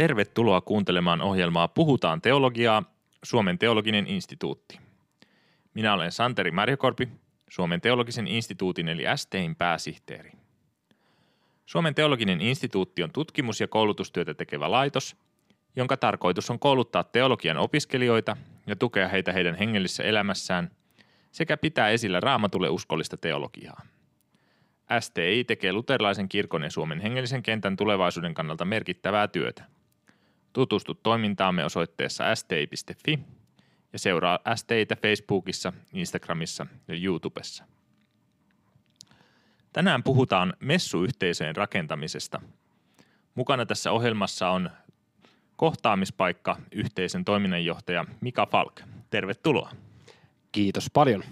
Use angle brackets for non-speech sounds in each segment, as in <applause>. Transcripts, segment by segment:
Tervetuloa kuuntelemaan ohjelmaa Puhutaan teologiaa, Suomen teologinen instituutti. Minä olen Santeri Marjokorpi, Suomen teologisen instituutin eli STEin pääsihteeri. Suomen teologinen instituutti on tutkimus- ja koulutustyötä tekevä laitos, jonka tarkoitus on kouluttaa teologian opiskelijoita ja tukea heitä heidän hengellisessä elämässään sekä pitää esillä raamatulle uskollista teologiaa. STI tekee luterilaisen kirkon ja Suomen hengellisen kentän tulevaisuuden kannalta merkittävää työtä. Tutustu toimintaamme osoitteessa sti.fi ja seuraa STItä Facebookissa, Instagramissa ja YouTubessa. Tänään puhutaan messuyhteisöjen rakentamisesta. Mukana tässä ohjelmassa on kohtaamispaikka yhteisön toiminnanjohtaja Mika Falk. Tervetuloa. Kiitos paljon.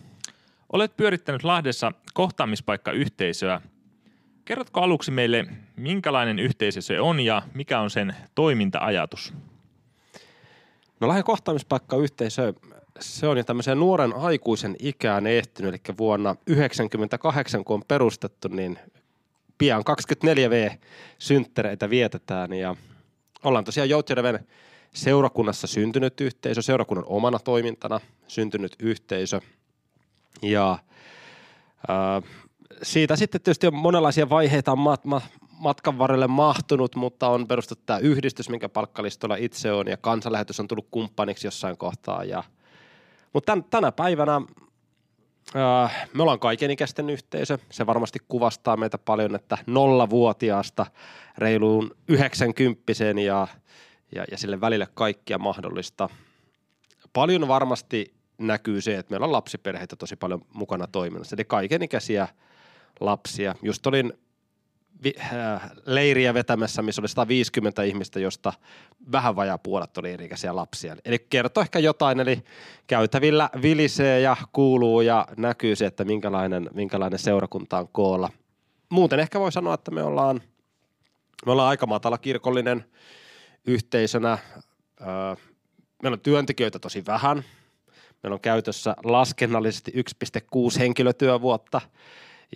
Olet pyörittänyt Lahdessa kohtaamispaikkayhteisöä. Kerrotko aluksi meille, minkälainen yhteisö se on ja mikä on sen toiminta-ajatus? No Lahden kohtaamispaikkayhteisö, se on jo tämmöisen nuoren aikuisen ikään ehtynyt, eli vuonna 1998 kun on perustettu, niin pian 24V synttereitä vietetään. Ja ollaan tosiaan Joutjärven seurakunnassa syntynyt yhteisö, seurakunnan omana toimintana syntynyt yhteisö – ja äh, siitä sitten tietysti on monenlaisia vaiheita mat, mat, matkan varrelle mahtunut, mutta on perustettu tämä yhdistys, minkä palkkalistolla itse on, ja kansanlähetys on tullut kumppaniksi jossain kohtaa. Ja, mutta tän, tänä päivänä äh, me ollaan kaikenikäisten yhteisö. Se varmasti kuvastaa meitä paljon, että nollavuotiaasta reiluun yhdeksänkymppiseen ja, ja, ja sille välille kaikkia mahdollista. Paljon varmasti näkyy se, että meillä on lapsiperheitä tosi paljon mukana toiminnassa. Eli kaikenikäisiä lapsia. Just olin vi- äh, leiriä vetämässä, missä oli 150 ihmistä, josta vähän vajaa puolet oli eri-ikäisiä lapsia. Eli kertoo ehkä jotain, eli käytävillä vilisee ja kuuluu ja näkyy se, että minkälainen, minkälainen seurakunta on koolla. Muuten ehkä voi sanoa, että me ollaan, me ollaan aika matala kirkollinen yhteisönä. Äh, meillä on työntekijöitä tosi vähän – Meillä on käytössä laskennallisesti 1,6 henkilötyövuotta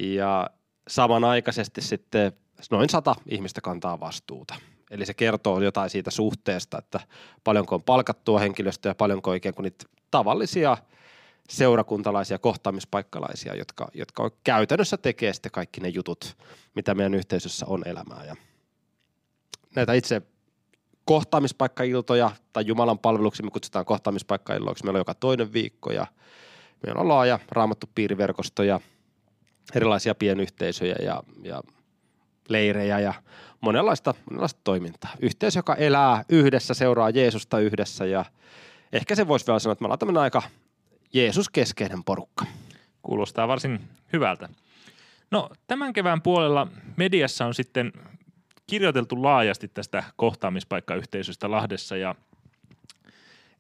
ja samanaikaisesti sitten noin sata ihmistä kantaa vastuuta. Eli se kertoo jotain siitä suhteesta, että paljonko on palkattua henkilöstöä ja paljonko ikään kuin niitä tavallisia seurakuntalaisia, kohtaamispaikkalaisia, jotka, jotka käytännössä tekee sitten kaikki ne jutut, mitä meidän yhteisössä on elämää. Ja näitä itse kohtaamispaikkailtoja tai Jumalan palveluksi me kutsutaan kohtaamispaikkailloiksi. Meillä on joka toinen viikko ja meillä on laaja raamattu piiriverkosto ja erilaisia pienyhteisöjä ja, ja leirejä ja monenlaista, monenlaista toimintaa. Yhteisö, joka elää yhdessä, seuraa Jeesusta yhdessä ja ehkä se voisi vielä sanoa, että me ollaan aika Jeesus-keskeinen porukka. Kuulostaa varsin hyvältä. No tämän kevään puolella mediassa on sitten kirjoiteltu laajasti tästä kohtaamispaikkayhteisöstä Lahdessa ja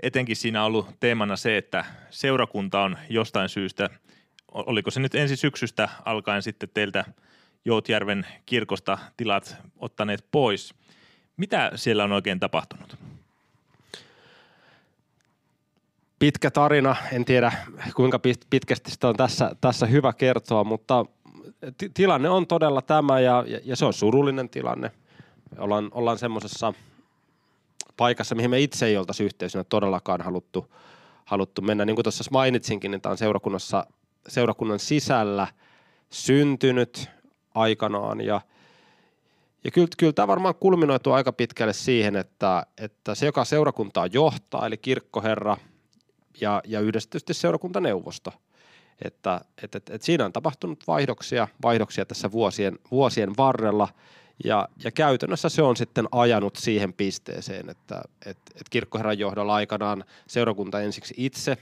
etenkin siinä on ollut teemana se, että seurakunta on jostain syystä, oliko se nyt ensi syksystä alkaen sitten teiltä Joutjärven kirkosta tilat ottaneet pois. Mitä siellä on oikein tapahtunut? Pitkä tarina, en tiedä kuinka pitkästi sitä on tässä, tässä hyvä kertoa, mutta t- tilanne on todella tämä ja, ja se on surullinen tilanne. Ollaan, ollaan semmoisessa paikassa, mihin me itse ei oltaisi yhteisönä todellakaan haluttu, haluttu mennä. Niin kuin tuossa mainitsinkin, niin tämä on seurakunnassa, seurakunnan sisällä syntynyt aikanaan. Ja ja kyllä, kyllä tämä varmaan kulminoituu aika pitkälle siihen, että, että se, joka seurakuntaa johtaa, eli kirkkoherra ja, ja yhdessä tietysti seurakuntaneuvosto, että että että että siinä on tapahtunut vaihdoksia, vaihdoksia tässä vuosien, vuosien varrella – ja, ja käytännössä se on sitten ajanut siihen pisteeseen, että et, et kirkkoherran johdolla aikanaan seurakunta ensiksi itse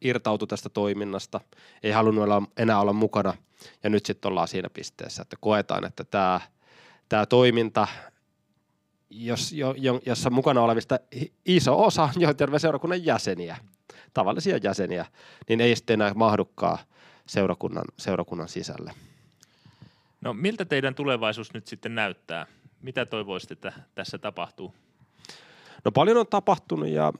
irtautui tästä toiminnasta, ei halunnut olla, enää olla mukana ja nyt sitten ollaan siinä pisteessä, että koetaan, että tämä, tämä toiminta, jos, jo, jossa mukana olevista iso osa <laughs> on Joiterveen seurakunnan jäseniä, tavallisia jäseniä, niin ei sitten enää mahdukaan seurakunnan, seurakunnan sisälle. No miltä teidän tulevaisuus nyt sitten näyttää? Mitä toivoisitte, että tässä tapahtuu? No paljon on tapahtunut ja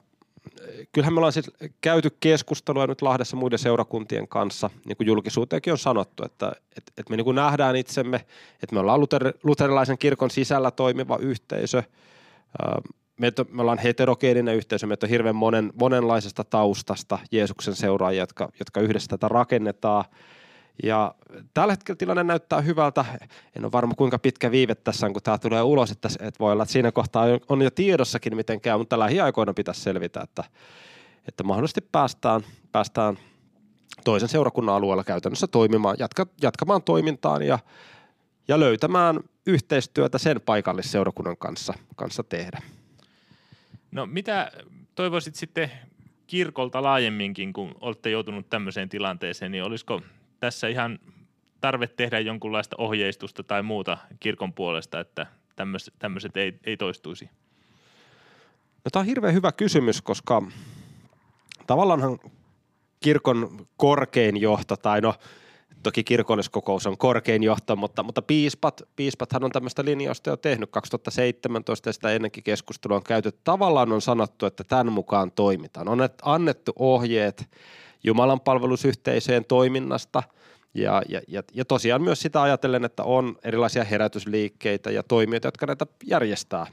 kyllähän me ollaan siis käyty keskustelua nyt Lahdessa muiden seurakuntien kanssa, niin kuin julkisuuteenkin on sanottu, että, että, että me niin kuin nähdään itsemme, että me ollaan luter, luterilaisen kirkon sisällä toimiva yhteisö. me, me ollaan heterogeeninen yhteisö, me on hirveän monen, monenlaisesta taustasta Jeesuksen seuraajia, jotka, jotka yhdessä tätä rakennetaan. Ja tällä hetkellä tilanne näyttää hyvältä. En ole varma kuinka pitkä viive tässä on, kun tämä tulee ulos, että, voi olla, että siinä kohtaa on jo tiedossakin, miten käy, mutta lähiaikoina pitäisi selvitä, että, että mahdollisesti päästään, päästään toisen seurakunnan alueella käytännössä toimimaan, jatka, jatkamaan toimintaan ja, ja löytämään yhteistyötä sen paikallisseurakunnan kanssa, kanssa tehdä. No mitä toivoisit sitten kirkolta laajemminkin, kun olette joutunut tämmöiseen tilanteeseen, niin olisiko tässä ihan tarve tehdä jonkunlaista ohjeistusta tai muuta kirkon puolesta, että tämmöiset ei, ei toistuisi? No, tämä on hirveän hyvä kysymys, koska tavallaan kirkon korkein johto, tai no toki kirkolliskokous on korkein johto, mutta, mutta piispat, piispathan on tämmöistä linjausta jo tehnyt 2017 ja sitä ennenkin keskustelua on käyty. Tavallaan on sanottu, että tämän mukaan toimitaan. On annettu ohjeet Jumalan palvelusyhteisöjen toiminnasta ja, ja, ja, ja tosiaan myös sitä ajatellen, että on erilaisia herätysliikkeitä ja toimijoita, jotka näitä järjestää.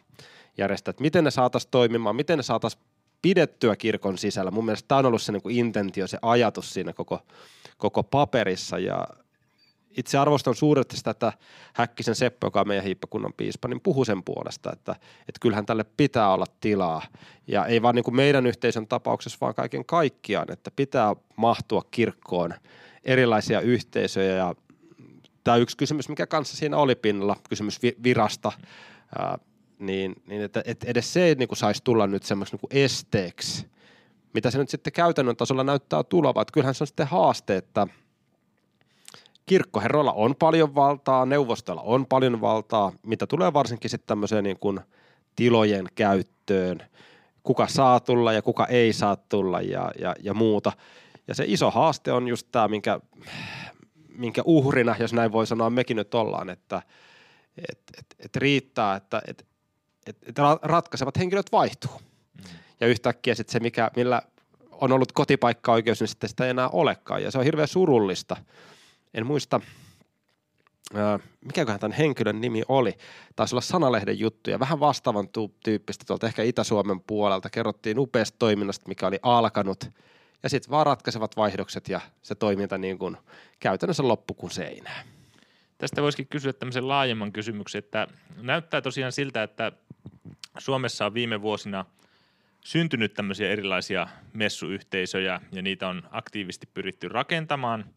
järjestää. Että miten ne saataisiin toimimaan, miten ne saataisiin pidettyä kirkon sisällä. Mun mielestä tämä on ollut se niin kuin intentio, se ajatus siinä koko, koko paperissa ja itse arvostan suuresti sitä, että Häkkisen Seppo, joka on meidän hiippakunnan piispa, niin puhuu sen puolesta, että, että kyllähän tälle pitää olla tilaa. Ja ei vaan niin kuin meidän yhteisön tapauksessa, vaan kaiken kaikkiaan, että pitää mahtua kirkkoon erilaisia yhteisöjä. Ja tämä yksi kysymys, mikä kanssa siinä oli pinnalla, kysymys virasta, ää, niin, niin että, että edes se ei niin kuin saisi tulla nyt semmoiksi niin esteeksi, mitä se nyt sitten käytännön tasolla näyttää tulevan. Että kyllähän se on sitten haaste, että – kirkkoherroilla on paljon valtaa, neuvostoilla on paljon valtaa, mitä tulee varsinkin sitten tämmöiseen niin kuin tilojen käyttöön, kuka saa tulla ja kuka ei saa tulla ja, ja, ja muuta. Ja se iso haaste on just tämä, minkä, minkä uhrina, jos näin voi sanoa, mekin nyt ollaan, että et, et, et riittää, että et, et, et ratkaisevat henkilöt vaihtuu. Mm. Ja yhtäkkiä sitten se, mikä, millä on ollut kotipaikka-oikeus, niin sitten sitä ei enää olekaan. Ja se on hirveän surullista en muista, mikäköhän tämän henkilön nimi oli. Taisi olla Sanalehden juttuja, vähän vastaavan tyyppistä tuolta ehkä Itä-Suomen puolelta. Kerrottiin upeasta toiminnasta, mikä oli alkanut. Ja sitten vaan ratkaisevat vaihdokset ja se toiminta niin kuin käytännössä loppu kuin seinää. Tästä voisikin kysyä tämmöisen laajemman kysymyksen, että näyttää tosiaan siltä, että Suomessa on viime vuosina syntynyt tämmöisiä erilaisia messuyhteisöjä ja niitä on aktiivisesti pyritty rakentamaan –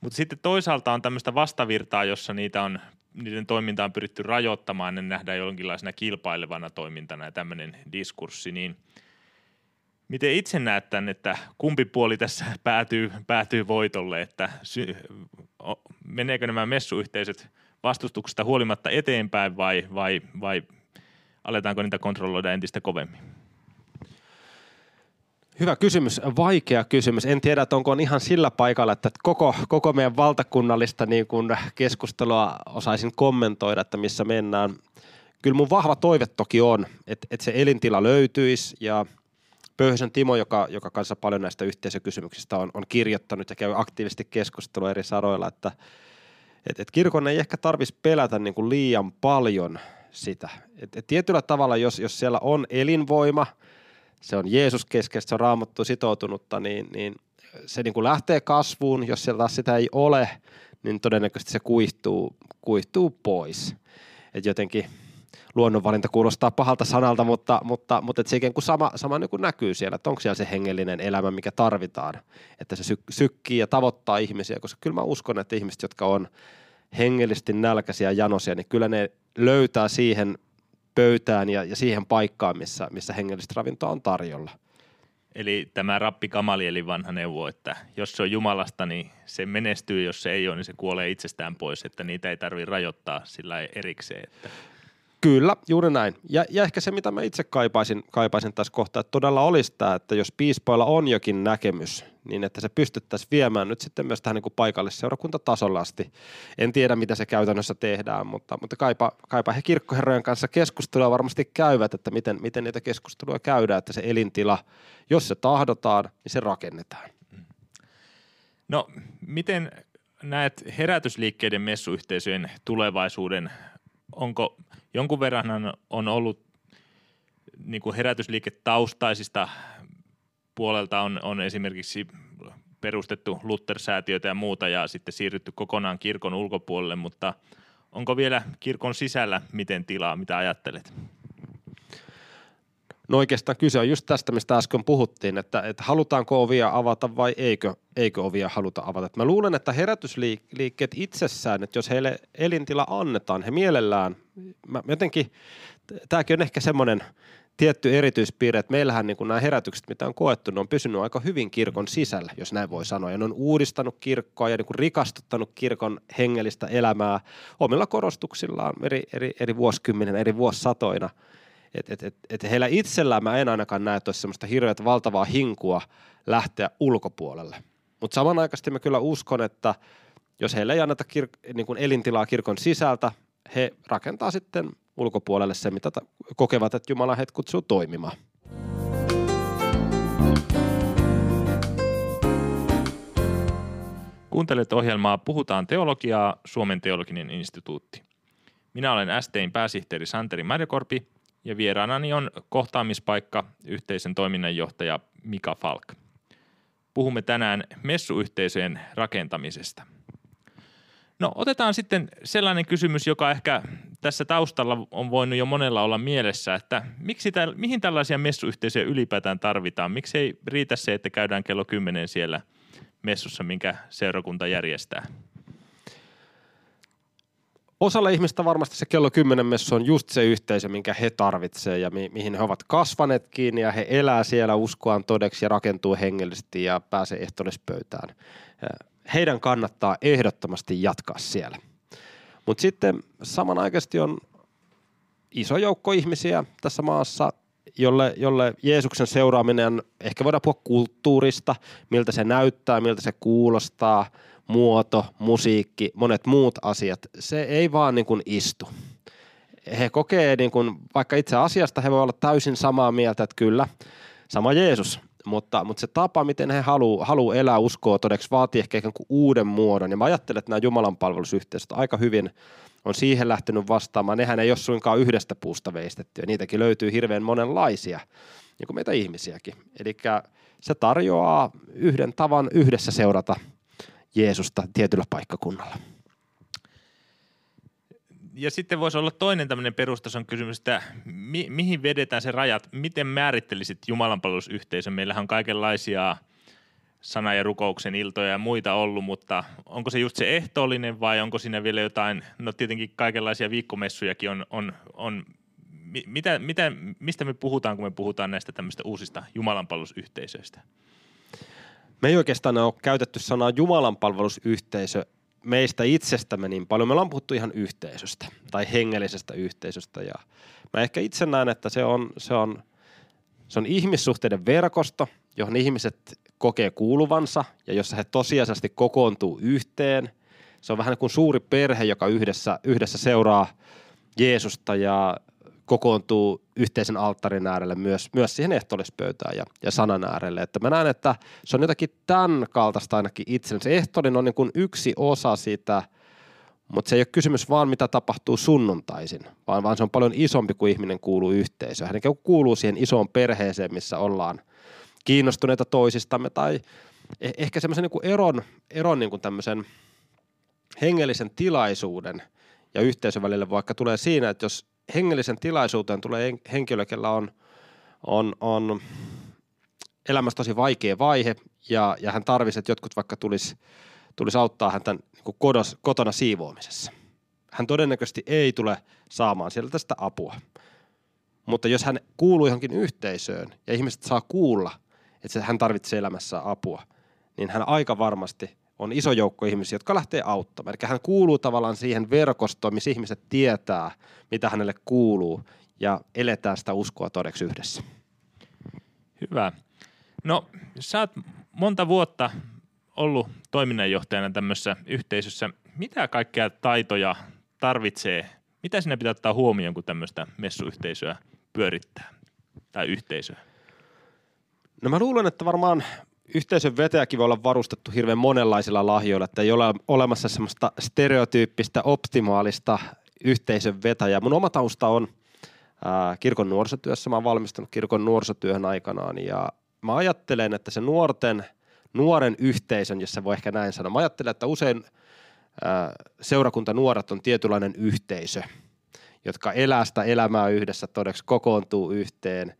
mutta sitten toisaalta on tämmöistä vastavirtaa, jossa niitä on, niiden toimintaa on pyritty rajoittamaan, ne nähdään jonkinlaisena kilpailevana toimintana ja tämmöinen diskurssi, niin miten itse näet tämän, että kumpi puoli tässä <laughs> päätyy, päätyy voitolle, että sy- meneekö nämä messuyhteisöt vastustuksesta huolimatta eteenpäin vai, vai, vai aletaanko niitä kontrolloida entistä kovemmin? Hyvä kysymys, vaikea kysymys. En tiedä, että onko on ihan sillä paikalla, että koko, koko meidän valtakunnallista niin kuin keskustelua osaisin kommentoida, että missä mennään. Kyllä mun vahva toive toki on, että, että se elintila löytyisi ja Pöyhösen Timo, joka, joka kanssa paljon näistä yhteisökysymyksistä on, on kirjoittanut ja käy aktiivisesti keskustelua eri saroilla, että, että, että kirkon ei ehkä tarvitsisi pelätä niin kuin liian paljon sitä. Että, että tietyllä tavalla, jos, jos siellä on elinvoima – se on Jeesus keskeistä, se on raamattu sitoutunutta, niin, niin se niin kuin lähtee kasvuun. Jos siellä taas sitä ei ole, niin todennäköisesti se kuihtuu, kuihtuu pois. Et jotenkin luonnonvalinta kuulostaa pahalta sanalta, mutta, mutta, mutta et se ikään kuin sama, sama niin kuin näkyy siellä, että onko siellä se hengellinen elämä, mikä tarvitaan, että se syk- sykkii ja tavoittaa ihmisiä, koska kyllä mä uskon, että ihmiset, jotka on hengellisesti nälkäisiä ja janosia, niin kyllä ne löytää siihen pöytään ja, ja siihen paikkaan, missä, missä hengellistä ravintoa on tarjolla. Eli tämä rappi kamali, eli vanha neuvo, että jos se on Jumalasta, niin se menestyy, jos se ei ole, niin se kuolee itsestään pois, että niitä ei tarvitse rajoittaa sillä erikseen. Että. Kyllä, juuri näin. Ja, ja ehkä se, mitä mä itse kaipaisin, kaipaisin tässä kohtaa, että todella olisi tämä, että jos piispoilla on jokin näkemys, niin että se pystyttäisiin viemään nyt sitten myös tähän niin kuin paikallisseurakuntatasolla asti. En tiedä, mitä se käytännössä tehdään, mutta, mutta kaipa, kaipa he kirkkoherrojen kanssa keskustelua varmasti käyvät, että miten, miten niitä keskusteluja käydään, että se elintila, jos se tahdotaan, niin se rakennetaan. No, miten näet herätysliikkeiden messuyhteisöjen tulevaisuuden? Onko jonkun verran on ollut niin kuin herätysliiketaustaisista puolelta on, on esimerkiksi perustettu Luther-säätiötä ja muuta ja sitten siirrytty kokonaan kirkon ulkopuolelle, mutta onko vielä kirkon sisällä miten tilaa, mitä ajattelet? No oikeastaan kyse on just tästä, mistä äsken puhuttiin, että, että halutaanko ovia avata vai eikö, eikö ovia haluta avata. mä luulen, että herätysliikkeet itsessään, että jos heille elintila annetaan, he mielellään, mä jotenkin, tämäkin on ehkä semmoinen tietty erityispiirre, että meillähän niin nämä herätykset, mitä on koettu, ne on pysynyt aika hyvin kirkon sisällä, jos näin voi sanoa. Ja ne on uudistanut kirkkoa ja niin rikastuttanut kirkon hengellistä elämää omilla korostuksillaan eri, eri, eri vuosikymmenen, eri vuosisatoina – että et, et, et heillä itsellään mä en ainakaan näe, että olisi semmoista hirveätä valtavaa hinkua lähteä ulkopuolelle. Mutta samanaikaisesti mä kyllä uskon, että jos heille ei anneta kir- niin elintilaa kirkon sisältä, he rakentaa sitten ulkopuolelle se, mitä ta- kokevat, että Jumala heitä kutsuu toimimaan. Kuuntelet ohjelmaa Puhutaan teologiaa, Suomen teologinen instituutti. Minä olen STin pääsihteeri Santeri Marjokorpi ja vieraanani on kohtaamispaikka yhteisen toiminnanjohtaja Mika Falk. Puhumme tänään messuyhteisöjen rakentamisesta. No otetaan sitten sellainen kysymys, joka ehkä tässä taustalla on voinut jo monella olla mielessä, että miksi täl, mihin tällaisia messuyhteisöjä ylipäätään tarvitaan? Miksi ei riitä se, että käydään kello 10 siellä messussa, minkä seurakunta järjestää? Osalle ihmistä varmasti se kello 10 messu on just se yhteisö, minkä he tarvitsevat ja mi- mihin he ovat kasvaneetkin ja he elää siellä uskoaan todeksi ja rakentuu hengellisesti ja pääsee ehtollispöytään. Heidän kannattaa ehdottomasti jatkaa siellä. Mutta sitten samanaikaisesti on iso joukko ihmisiä tässä maassa, jolle, jolle Jeesuksen seuraaminen, ehkä voidaan puhua kulttuurista, miltä se näyttää, miltä se kuulostaa – muoto, musiikki, monet muut asiat, se ei vaan niin kuin istu. He kokee, niin kuin, vaikka itse asiasta he voi olla täysin samaa mieltä, että kyllä, sama Jeesus, mutta, mutta se tapa, miten he haluaa haluu elää uskoa todeksi, vaatii ehkä ikään kuin uuden muodon. Ja mä ajattelen, että nämä Jumalan palvelusyhteisöt aika hyvin on siihen lähtenyt vastaamaan. Nehän ei ole suinkaan yhdestä puusta veistettyä. Niitäkin löytyy hirveän monenlaisia, niin kuin meitä ihmisiäkin. Eli se tarjoaa yhden tavan yhdessä seurata – Jeesusta tietyllä paikkakunnalla. Ja sitten voisi olla toinen tämmöinen perustason kysymys, että mi- mihin vedetään se rajat? Miten määrittelisit Jumalanpalvelusyhteisön? Meillähän on kaikenlaisia sana- ja rukouksen iltoja ja muita ollut, mutta onko se just se ehtoollinen vai onko siinä vielä jotain, no tietenkin kaikenlaisia viikkomessujakin on, on, on mitä, mitä, mistä me puhutaan, kun me puhutaan näistä tämmöistä uusista Jumalanpalvelusyhteisöistä? Me ei oikeastaan ole käytetty sanaa Jumalanpalvelusyhteisö meistä itsestämme niin paljon. Me ollaan puhuttu ihan yhteisöstä tai hengellisestä yhteisöstä ja mä ehkä itse näen, että se on, se on, se on ihmissuhteiden verkosto, johon ihmiset kokee kuuluvansa ja jossa he tosiasiallisesti kokoontuu yhteen. Se on vähän kuin suuri perhe, joka yhdessä, yhdessä seuraa Jeesusta ja kokoontuu yhteisen alttarin äärelle myös, myös siihen ehtoollispöytään ja, ja sanan äärelle. Että mä näen, että se on jotakin tämän kaltaista ainakin itselleni. Se ehtoollinen on niin kuin yksi osa sitä, mutta se ei ole kysymys vaan mitä tapahtuu sunnuntaisin, vaan, vaan se on paljon isompi kuin ihminen kuuluu yhteisöön. Hän kuuluu siihen isoon perheeseen, missä ollaan kiinnostuneita toisistamme tai eh, ehkä semmoisen niin eron, eron niin kuin tämmöisen hengellisen tilaisuuden ja yhteisön välille vaikka tulee siinä, että jos hengellisen tilaisuuteen tulee henkilö, kellä on, on, on elämässä tosi vaikea vaihe ja, ja hän tarvitsisi, että jotkut vaikka tulisi tulis auttaa häntä niin kodos, kotona siivoamisessa. Hän todennäköisesti ei tule saamaan sieltä tästä apua. Mutta jos hän kuuluu johonkin yhteisöön ja ihmiset saa kuulla, että hän tarvitsee elämässä apua, niin hän aika varmasti on iso joukko ihmisiä, jotka lähtee auttamaan. Eli hän kuuluu tavallaan siihen verkostoon, missä ihmiset tietää, mitä hänelle kuuluu, ja eletään sitä uskoa todeksi yhdessä. Hyvä. No, sä oot monta vuotta ollut toiminnanjohtajana tämmöisessä yhteisössä. Mitä kaikkea taitoja tarvitsee? Mitä sinne pitää ottaa huomioon, kun tämmöistä messuyhteisöä pyörittää tai yhteisöä? No mä luulen, että varmaan yhteisön vetäjäkin voi olla varustettu hirveän monenlaisilla lahjoilla, että ei ole olemassa semmoista stereotyyppistä optimaalista yhteisön vetäjää. Mun oma tausta on, ää, kirkon nuorisotyössä. Mä oon valmistunut kirkon nuorisotyöhön aikanaan ja mä ajattelen, että se nuorten, nuoren yhteisön, jos se voi ehkä näin sanoa, mä ajattelen, että usein ää, seurakunta nuoret on tietynlainen yhteisö, jotka elää sitä elämää yhdessä todeksi, kokoontuu yhteen.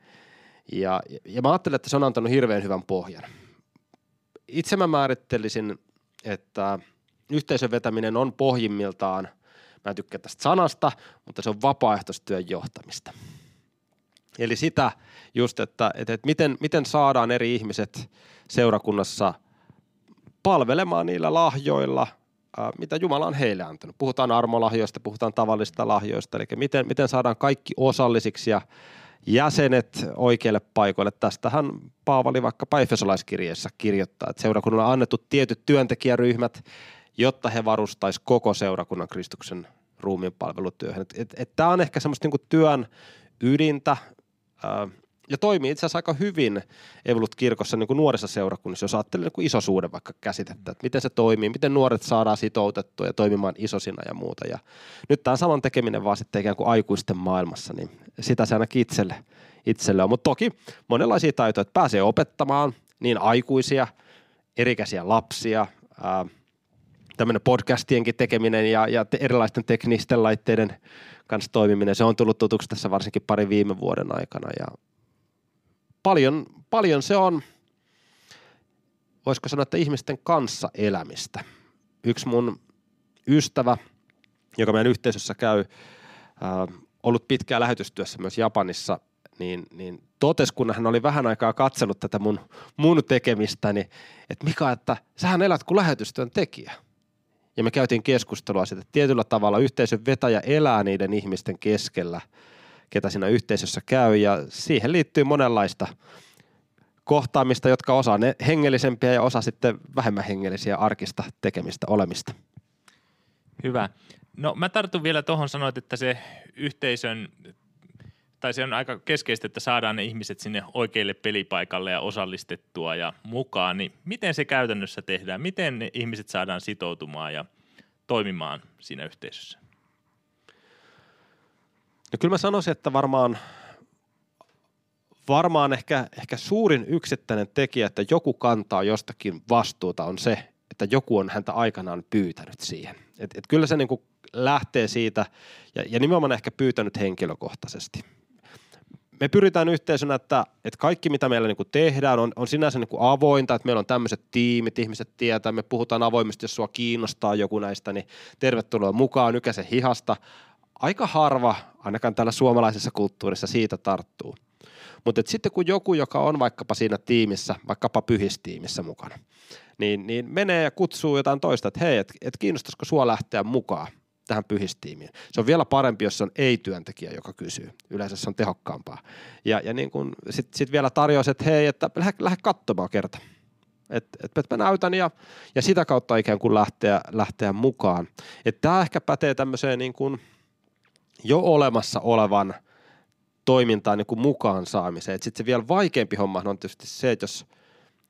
Ja, ja mä ajattelen, että se on antanut hirveän hyvän pohjan. Itse mä määrittelisin, että yhteisön vetäminen on pohjimmiltaan, mä en tykkää tästä sanasta, mutta se on vapaaehtoistyön johtamista. Eli sitä just, että, että, että miten, miten saadaan eri ihmiset seurakunnassa palvelemaan niillä lahjoilla, mitä Jumala on heille antanut. Puhutaan armolahjoista, puhutaan tavallisista lahjoista, eli miten, miten saadaan kaikki osallisiksi ja jäsenet oikeille paikoille. Tästähän Paavali vaikka Efesolaiskirjeessä kirjoittaa, että seurakunnalla on annettu tietyt työntekijäryhmät, jotta he varustaisivat koko seurakunnan Kristuksen ruumiin palvelutyöhön. Tämä on ehkä semmoista niinku työn ydintä, ää, ja toimii itse asiassa aika hyvin Evolut kirkossa niin kuin nuorissa seurakunnissa, jos ajattelee niin kuin isosuuden vaikka käsitettä, että miten se toimii, miten nuoret saadaan sitoutettua ja toimimaan isosina ja muuta. Ja nyt tämä saman tekeminen vaan sitten ikään kuin aikuisten maailmassa, niin sitä se ainakin itselle, itselle on. Mutta toki monenlaisia taitoja, että pääsee opettamaan niin aikuisia, erikäisiä lapsia, ää, tämmöinen podcastienkin tekeminen ja, ja te, erilaisten teknisten laitteiden kanssa toimiminen, se on tullut tutuksi tässä varsinkin pari viime vuoden aikana ja paljon, paljon se on, voisiko sanoa, että ihmisten kanssa elämistä. Yksi mun ystävä, joka meidän yhteisössä käy, äh, ollut pitkään lähetystyössä myös Japanissa, niin, niin totesi, kun hän oli vähän aikaa katsellut tätä mun, mun tekemistäni, niin, että Mika, että sähän elät kuin lähetystyön tekijä. Ja me käytiin keskustelua siitä, että tietyllä tavalla yhteisön vetäjä elää niiden ihmisten keskellä – ketä siinä yhteisössä käy ja siihen liittyy monenlaista kohtaamista, jotka osa on hengellisempiä ja osa sitten vähemmän hengellisiä arkista tekemistä olemista. Hyvä. No mä tartun vielä tuohon, sanoit, että se yhteisön, tai se on aika keskeistä, että saadaan ne ihmiset sinne oikeille pelipaikalle ja osallistettua ja mukaan, niin miten se käytännössä tehdään? Miten ne ihmiset saadaan sitoutumaan ja toimimaan siinä yhteisössä? No kyllä mä sanoisin, että varmaan, varmaan ehkä, ehkä suurin yksittäinen tekijä, että joku kantaa jostakin vastuuta on se, että joku on häntä aikanaan pyytänyt siihen. Et, et kyllä se niinku lähtee siitä ja, ja nimenomaan ehkä pyytänyt henkilökohtaisesti. Me pyritään yhteisönä, että, että kaikki mitä meillä niinku tehdään on, on sinänsä niinku avointa, että meillä on tämmöiset tiimit, ihmiset tietää, me puhutaan avoimesti, jos sua kiinnostaa joku näistä, niin tervetuloa mukaan nykäisen hihasta – aika harva, ainakaan täällä suomalaisessa kulttuurissa, siitä tarttuu. Mutta sitten kun joku, joka on vaikkapa siinä tiimissä, vaikkapa pyhistiimissä mukana, niin, niin menee ja kutsuu jotain toista, että hei, että et kiinnostaisiko sua lähteä mukaan tähän pyhistiimiin. Se on vielä parempi, jos on ei-työntekijä, joka kysyy. Yleensä se on tehokkaampaa. Ja, ja niin sitten sit vielä tarjoaa, että hei, että lähde, lähde katsomaan kerta. Että et, et mä näytän ja, ja sitä kautta ikään kuin lähteä, lähteä mukaan. Tämä ehkä pätee tämmöiseen niin kuin – jo olemassa olevan toimintaan niin mukaan saamiseen. Sitten se vielä vaikeampi homma on tietysti se, että jos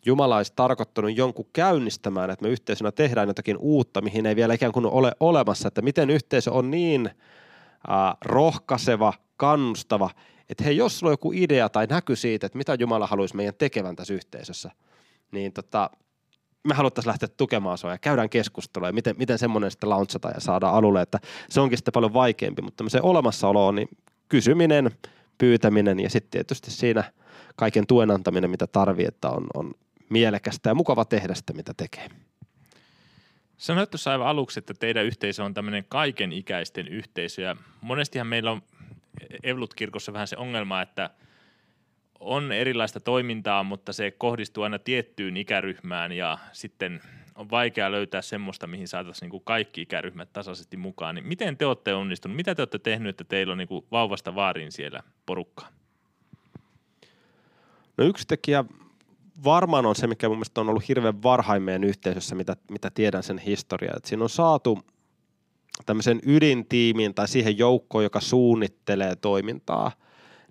Jumala olisi tarkoittanut jonkun käynnistämään, että me yhteisönä tehdään jotakin uutta, mihin ei vielä ikään kuin ole olemassa, että miten yhteisö on niin äh, rohkaiseva, kannustava, että hei, jos sulla on joku idea tai näky siitä, että mitä Jumala haluaisi meidän tekevän tässä yhteisössä, niin tota, me haluttaisiin lähteä tukemaan sua ja käydään keskustelua ja miten, miten semmoinen sitten launchataan ja saadaan alulle, että se onkin sitten paljon vaikeampi, mutta se olemassaolo on niin kysyminen, pyytäminen ja sitten tietysti siinä kaiken tuen antaminen, mitä tarvii, että on, on mielekästä ja mukava tehdä sitä, mitä tekee. Sanoit tuossa aivan aluksi, että teidän yhteisö on tämmöinen kaiken ikäisten yhteisö ja monestihan meillä on Evlut-kirkossa vähän se ongelma, että – on erilaista toimintaa, mutta se kohdistuu aina tiettyyn ikäryhmään ja sitten on vaikea löytää semmoista, mihin saataisiin niin kaikki ikäryhmät tasaisesti mukaan. Niin miten te olette onnistunut? Mitä te olette tehnyt, että teillä on niin kuin vauvasta vaariin siellä porukkaa? No yksi tekijä varmaan on se, mikä mun mielestä on ollut hirveän varhain meidän yhteisössä, mitä, mitä tiedän sen historiaa. Että siinä on saatu tämmöisen ydintiimiin tai siihen joukkoon, joka suunnittelee toimintaa –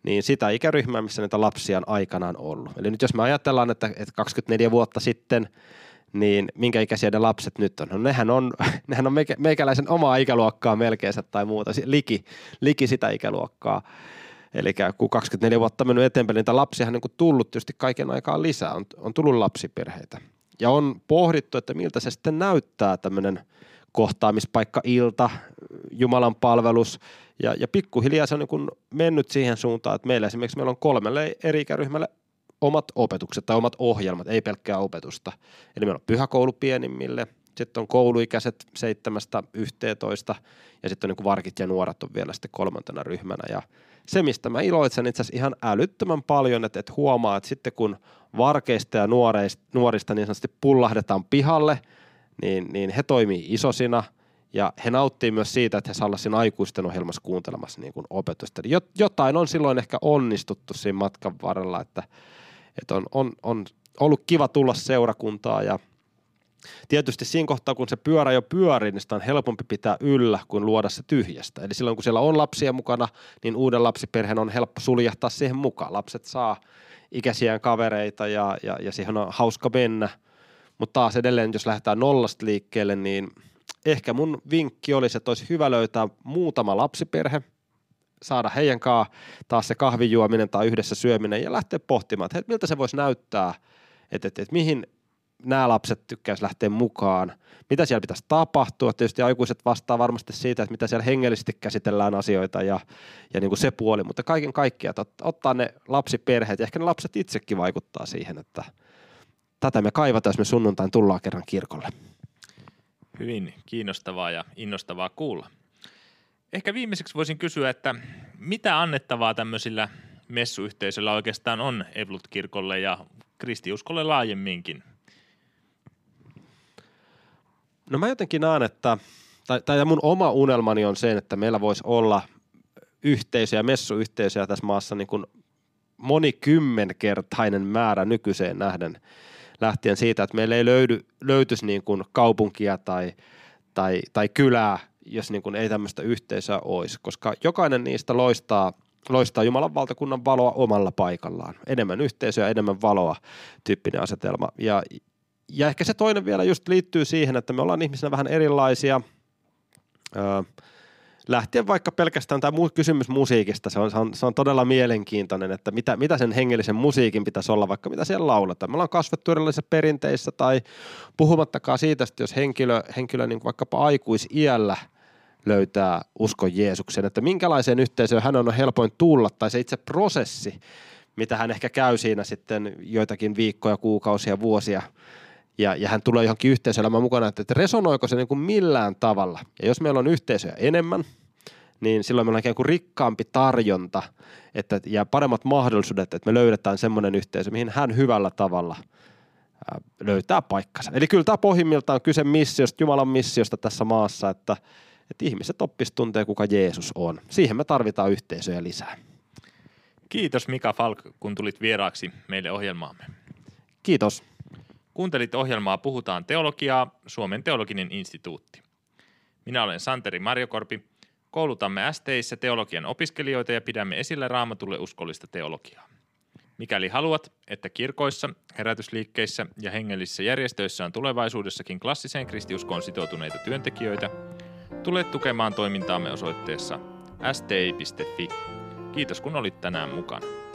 niin sitä ikäryhmää, missä näitä lapsia on aikanaan ollut. Eli nyt jos me ajatellaan, että, että 24 vuotta sitten, niin minkä ikäisiä ne lapset nyt on? No nehän on, <laughs> nehän on meikäläisen omaa ikäluokkaa melkein tai muuta, liki, liki sitä ikäluokkaa. Eli kun 24 vuotta mennyt eteenpäin, niin niitä lapsia on niin tullut tietysti kaiken aikaa lisää, on, on tullut lapsiperheitä. Ja on pohdittu, että miltä se sitten näyttää tämmöinen kohtaamispaikka, ilta, Jumalan palvelus. Ja, ja pikkuhiljaa se on niin mennyt siihen suuntaan, että meillä esimerkiksi meillä on kolmelle eri ikäryhmälle omat opetukset tai omat ohjelmat, ei pelkkää opetusta. Eli meillä on pyhäkoulu pienimmille, sitten on kouluikäiset 7-11 ja sitten on niin varkit ja nuoret on vielä sitten kolmantena ryhmänä. Ja se, mistä mä iloitsen itse asiassa ihan älyttömän paljon, että, että huomaa, että sitten kun varkeista ja nuoreista, nuorista niin sanotusti pullahdetaan pihalle, niin, niin he toimii isosina ja he nauttii myös siitä, että he saa olla siinä aikuisten ohjelmassa kuuntelemassa niin kuin opetusta. Eli jotain on silloin ehkä onnistuttu siinä matkan varrella, että, että on, on, on ollut kiva tulla seurakuntaa ja Tietysti siinä kohtaa, kun se pyörä jo pyörii, niin sitä on helpompi pitää yllä kuin luoda se tyhjästä. Eli silloin, kun siellä on lapsia mukana, niin uuden lapsiperheen on helppo suljahtaa siihen mukaan. Lapset saa ikäisiään kavereita ja, ja, ja siihen on hauska mennä. Mutta taas edelleen, jos lähdetään nollasta liikkeelle, niin ehkä mun vinkki olisi, että olisi hyvä löytää muutama lapsiperhe, saada heidän kanssa taas se kahvijuominen tai yhdessä syöminen ja lähteä pohtimaan, että miltä se voisi näyttää, että, että, että mihin nämä lapset tykkäisivät lähteä mukaan, mitä siellä pitäisi tapahtua. Tietysti aikuiset vastaa varmasti siitä, että mitä siellä hengellisesti käsitellään asioita ja, ja niin kuin se puoli, mutta kaiken kaikkiaan, että ottaa ne lapsiperheet ehkä ne lapset itsekin vaikuttaa siihen, että tätä me kaivataan, jos me sunnuntain tullaan kerran kirkolle. Hyvin kiinnostavaa ja innostavaa kuulla. Ehkä viimeiseksi voisin kysyä, että mitä annettavaa tämmöisillä messuyhteisöillä oikeastaan on Evlut-kirkolle ja kristiuskolle laajemminkin – No mä jotenkin näen, että, tai, tai mun oma unelmani on se, että meillä voisi olla yhteisöjä, messuyhteisöjä tässä maassa niin kuin monikymmenkertainen määrä nykyiseen nähden lähtien siitä, että meillä ei löydy, löytyisi niin kuin kaupunkia tai, tai, tai kylää, jos niin kuin ei tämmöistä yhteisöä olisi, koska jokainen niistä loistaa, loistaa Jumalan valtakunnan valoa omalla paikallaan. Enemmän yhteisöä, enemmän valoa tyyppinen asetelma. Ja, ja ehkä se toinen vielä just liittyy siihen, että me ollaan ihmisinä vähän erilaisia. Öö, lähtien vaikka pelkästään tämä kysymys musiikista, se on, se on, se on todella mielenkiintoinen, että mitä, mitä sen hengellisen musiikin pitäisi olla, vaikka mitä siellä lauletaan. Me ollaan kasvettu erilaisissa perinteissä tai puhumattakaan siitä, että jos henkilö, henkilö niin vaikkapa aikuisiällä löytää uskon Jeesuksen, että minkälaiseen yhteisöön hän on helpoin tulla tai se itse prosessi, mitä hän ehkä käy siinä sitten joitakin viikkoja, kuukausia, vuosia – ja, ja hän tulee johonkin yhteisöelämään mukana, että, että resonoiko se niin kuin millään tavalla. Ja jos meillä on yhteisöjä enemmän, niin silloin meillä on ikään kuin rikkaampi tarjonta että, ja paremmat mahdollisuudet, että me löydetään semmoinen yhteisö, mihin hän hyvällä tavalla löytää paikkansa. Eli kyllä tämä pohjimmiltaan on kyse missiosta, Jumalan missiosta tässä maassa, että, että ihmiset oppis tuntee, kuka Jeesus on. Siihen me tarvitaan yhteisöjä lisää. Kiitos Mika Falk, kun tulit vieraaksi meille ohjelmaamme. Kiitos. Kuuntelit ohjelmaa Puhutaan teologiaa, Suomen teologinen instituutti. Minä olen Santeri Marjokorpi. Koulutamme STissä teologian opiskelijoita ja pidämme esillä raamatulle uskollista teologiaa. Mikäli haluat, että kirkoissa, herätysliikkeissä ja hengellisissä järjestöissä on tulevaisuudessakin klassiseen kristiuskoon sitoutuneita työntekijöitä, tule tukemaan toimintaamme osoitteessa sti.fi. Kiitos kun olit tänään mukana.